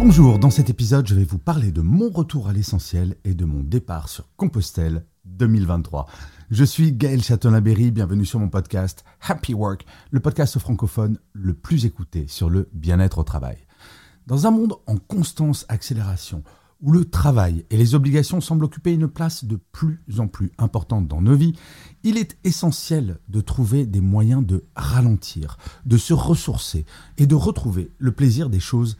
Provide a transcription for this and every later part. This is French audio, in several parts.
Bonjour, dans cet épisode, je vais vous parler de mon retour à l'essentiel et de mon départ sur Compostelle 2023. Je suis Gaël Châtelain-Berry, bienvenue sur mon podcast Happy Work, le podcast francophone le plus écouté sur le bien-être au travail. Dans un monde en constante accélération, où le travail et les obligations semblent occuper une place de plus en plus importante dans nos vies, il est essentiel de trouver des moyens de ralentir, de se ressourcer et de retrouver le plaisir des choses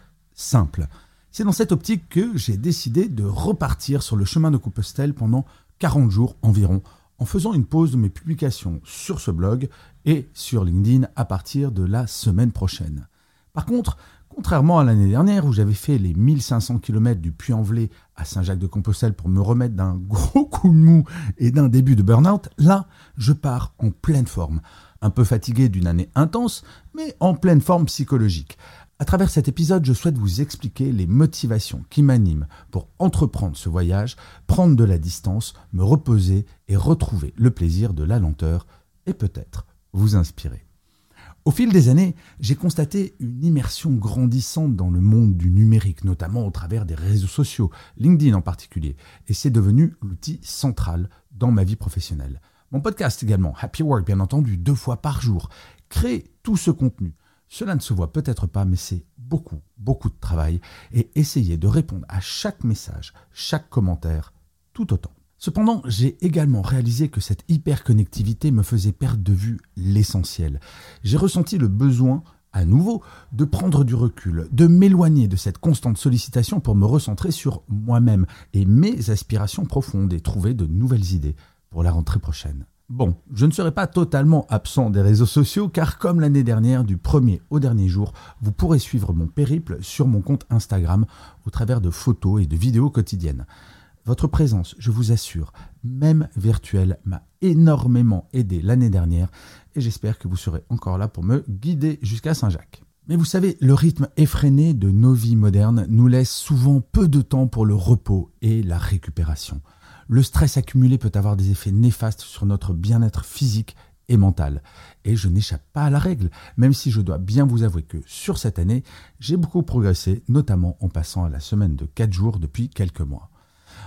C'est dans cette optique que j'ai décidé de repartir sur le chemin de Compostelle pendant 40 jours environ, en faisant une pause de mes publications sur ce blog et sur LinkedIn à partir de la semaine prochaine. Par contre, Contrairement à l'année dernière où j'avais fait les 1500 km du Puy-en-Velay à Saint-Jacques-de-Compostelle pour me remettre d'un gros coup de mou et d'un début de burn-out, là, je pars en pleine forme. Un peu fatigué d'une année intense, mais en pleine forme psychologique. À travers cet épisode, je souhaite vous expliquer les motivations qui m'animent pour entreprendre ce voyage, prendre de la distance, me reposer et retrouver le plaisir de la lenteur et peut-être vous inspirer. Au fil des années, j'ai constaté une immersion grandissante dans le monde du numérique, notamment au travers des réseaux sociaux, LinkedIn en particulier, et c'est devenu l'outil central dans ma vie professionnelle. Mon podcast également, Happy Work bien entendu, deux fois par jour, crée tout ce contenu. Cela ne se voit peut-être pas, mais c'est beaucoup, beaucoup de travail, et essayer de répondre à chaque message, chaque commentaire, tout autant. Cependant, j'ai également réalisé que cette hyperconnectivité me faisait perdre de vue l'essentiel. J'ai ressenti le besoin, à nouveau, de prendre du recul, de m'éloigner de cette constante sollicitation pour me recentrer sur moi-même et mes aspirations profondes et trouver de nouvelles idées pour la rentrée prochaine. Bon, je ne serai pas totalement absent des réseaux sociaux car comme l'année dernière, du premier au dernier jour, vous pourrez suivre mon périple sur mon compte Instagram au travers de photos et de vidéos quotidiennes. Votre présence, je vous assure, même virtuelle, m'a énormément aidé l'année dernière et j'espère que vous serez encore là pour me guider jusqu'à Saint-Jacques. Mais vous savez, le rythme effréné de nos vies modernes nous laisse souvent peu de temps pour le repos et la récupération. Le stress accumulé peut avoir des effets néfastes sur notre bien-être physique et mental. Et je n'échappe pas à la règle, même si je dois bien vous avouer que sur cette année, j'ai beaucoup progressé, notamment en passant à la semaine de 4 jours depuis quelques mois.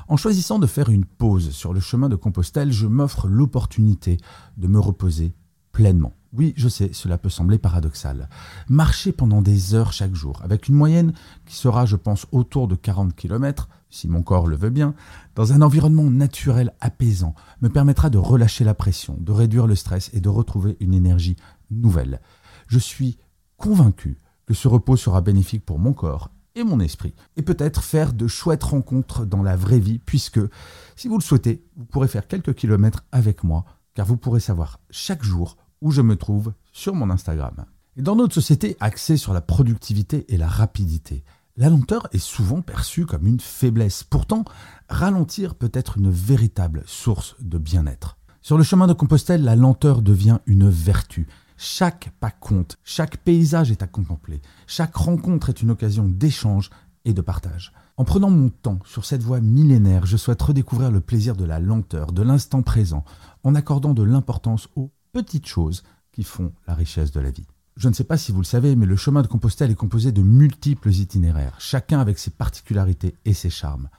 En choisissant de faire une pause sur le chemin de Compostelle, je m'offre l'opportunité de me reposer pleinement. Oui, je sais, cela peut sembler paradoxal. Marcher pendant des heures chaque jour, avec une moyenne qui sera, je pense, autour de 40 km, si mon corps le veut bien, dans un environnement naturel apaisant, me permettra de relâcher la pression, de réduire le stress et de retrouver une énergie nouvelle. Je suis convaincu que ce repos sera bénéfique pour mon corps et mon esprit. Et peut-être faire de chouettes rencontres dans la vraie vie, puisque, si vous le souhaitez, vous pourrez faire quelques kilomètres avec moi, car vous pourrez savoir chaque jour où je me trouve sur mon Instagram. Et dans notre société axée sur la productivité et la rapidité, la lenteur est souvent perçue comme une faiblesse. Pourtant, ralentir peut être une véritable source de bien-être. Sur le chemin de Compostelle, la lenteur devient une vertu. Chaque pas compte, chaque paysage est à contempler, chaque rencontre est une occasion d'échange et de partage. En prenant mon temps sur cette voie millénaire, je souhaite redécouvrir le plaisir de la lenteur, de l'instant présent, en accordant de l'importance aux petites choses qui font la richesse de la vie. Je ne sais pas si vous le savez, mais le chemin de Compostelle est composé de multiples itinéraires, chacun avec ses particularités et ses charmes.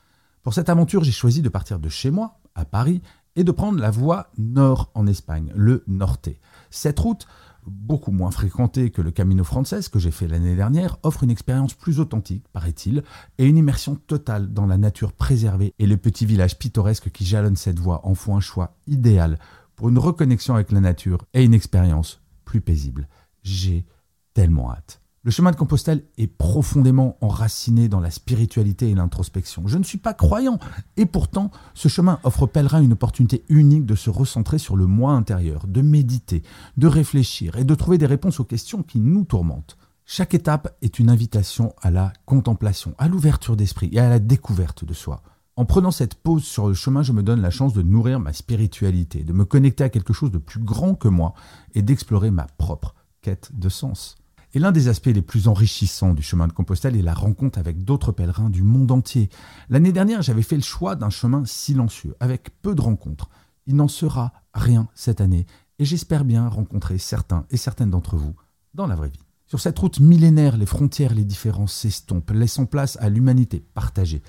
Pour cette aventure, j'ai choisi de partir de chez moi, à Paris, et de prendre la voie nord en Espagne, le Norte. Cette route beaucoup moins fréquenté que le Camino Frances que j'ai fait l'année dernière, offre une expérience plus authentique, paraît-il, et une immersion totale dans la nature préservée et les petits villages pittoresques qui jalonnent cette voie en font un choix idéal pour une reconnexion avec la nature et une expérience plus paisible. J'ai tellement hâte. Le chemin de Compostelle est profondément enraciné dans la spiritualité et l'introspection. Je ne suis pas croyant, et pourtant, ce chemin offre aux pèlerins une opportunité unique de se recentrer sur le moi intérieur, de méditer, de réfléchir et de trouver des réponses aux questions qui nous tourmentent. Chaque étape est une invitation à la contemplation, à l'ouverture d'esprit et à la découverte de soi. En prenant cette pause sur le chemin, je me donne la chance de nourrir ma spiritualité, de me connecter à quelque chose de plus grand que moi et d'explorer ma propre quête de sens. Et l'un des aspects les plus enrichissants du chemin de Compostelle est la rencontre avec d'autres pèlerins du monde entier. L'année dernière, j'avais fait le choix d'un chemin silencieux, avec peu de rencontres. Il n'en sera rien cette année, et j'espère bien rencontrer certains et certaines d'entre vous dans la vraie vie. Sur cette route millénaire, les frontières, les différences s'estompent, laissant place à l'humanité partagée.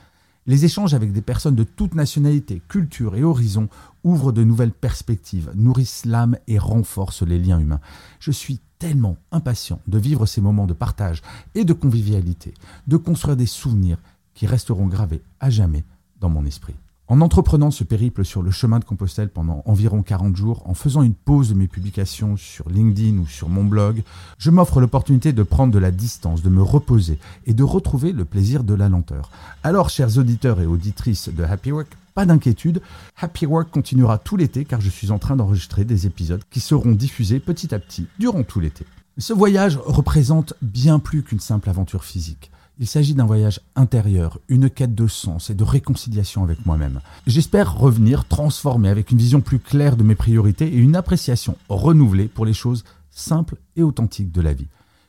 Les échanges avec des personnes de toute nationalité, culture et horizon ouvrent de nouvelles perspectives, nourrissent l'âme et renforcent les liens humains. Je suis tellement impatient de vivre ces moments de partage et de convivialité, de construire des souvenirs qui resteront gravés à jamais dans mon esprit. En entreprenant ce périple sur le chemin de Compostelle pendant environ 40 jours, en faisant une pause de mes publications sur LinkedIn ou sur mon blog, je m'offre l'opportunité de prendre de la distance, de me reposer et de retrouver le plaisir de la lenteur. Alors, chers auditeurs et auditrices de Happy Work, pas d'inquiétude, Happy Work continuera tout l'été car je suis en train d'enregistrer des épisodes qui seront diffusés petit à petit durant tout l'été. Ce voyage représente bien plus qu'une simple aventure physique. Il s'agit d'un voyage intérieur, une quête de sens et de réconciliation avec moi-même. J'espère revenir transformé avec une vision plus claire de mes priorités et une appréciation renouvelée pour les choses simples et authentiques de la vie.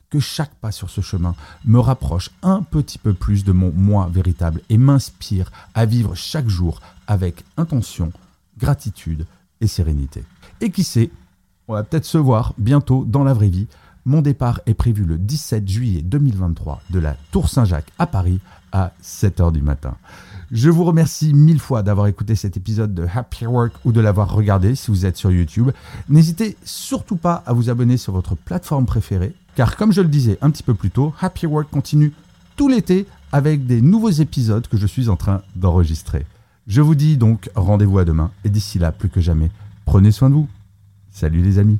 Que chaque pas sur ce chemin me rapproche un petit peu plus de mon moi véritable et m'inspire à vivre chaque jour avec intention, gratitude et sérénité. Et qui sait, on va peut-être se voir bientôt dans la vraie vie mon départ est prévu le 17 juillet 2023 de la Tour Saint-Jacques à Paris à 7h du matin. Je vous remercie mille fois d'avoir écouté cet épisode de Happy Work ou de l'avoir regardé si vous êtes sur YouTube. N'hésitez surtout pas à vous abonner sur votre plateforme préférée, car comme je le disais un petit peu plus tôt, Happy Work continue tout l'été avec des nouveaux épisodes que je suis en train d'enregistrer. Je vous dis donc rendez-vous à demain, et d'ici là, plus que jamais, prenez soin de vous. Salut les amis.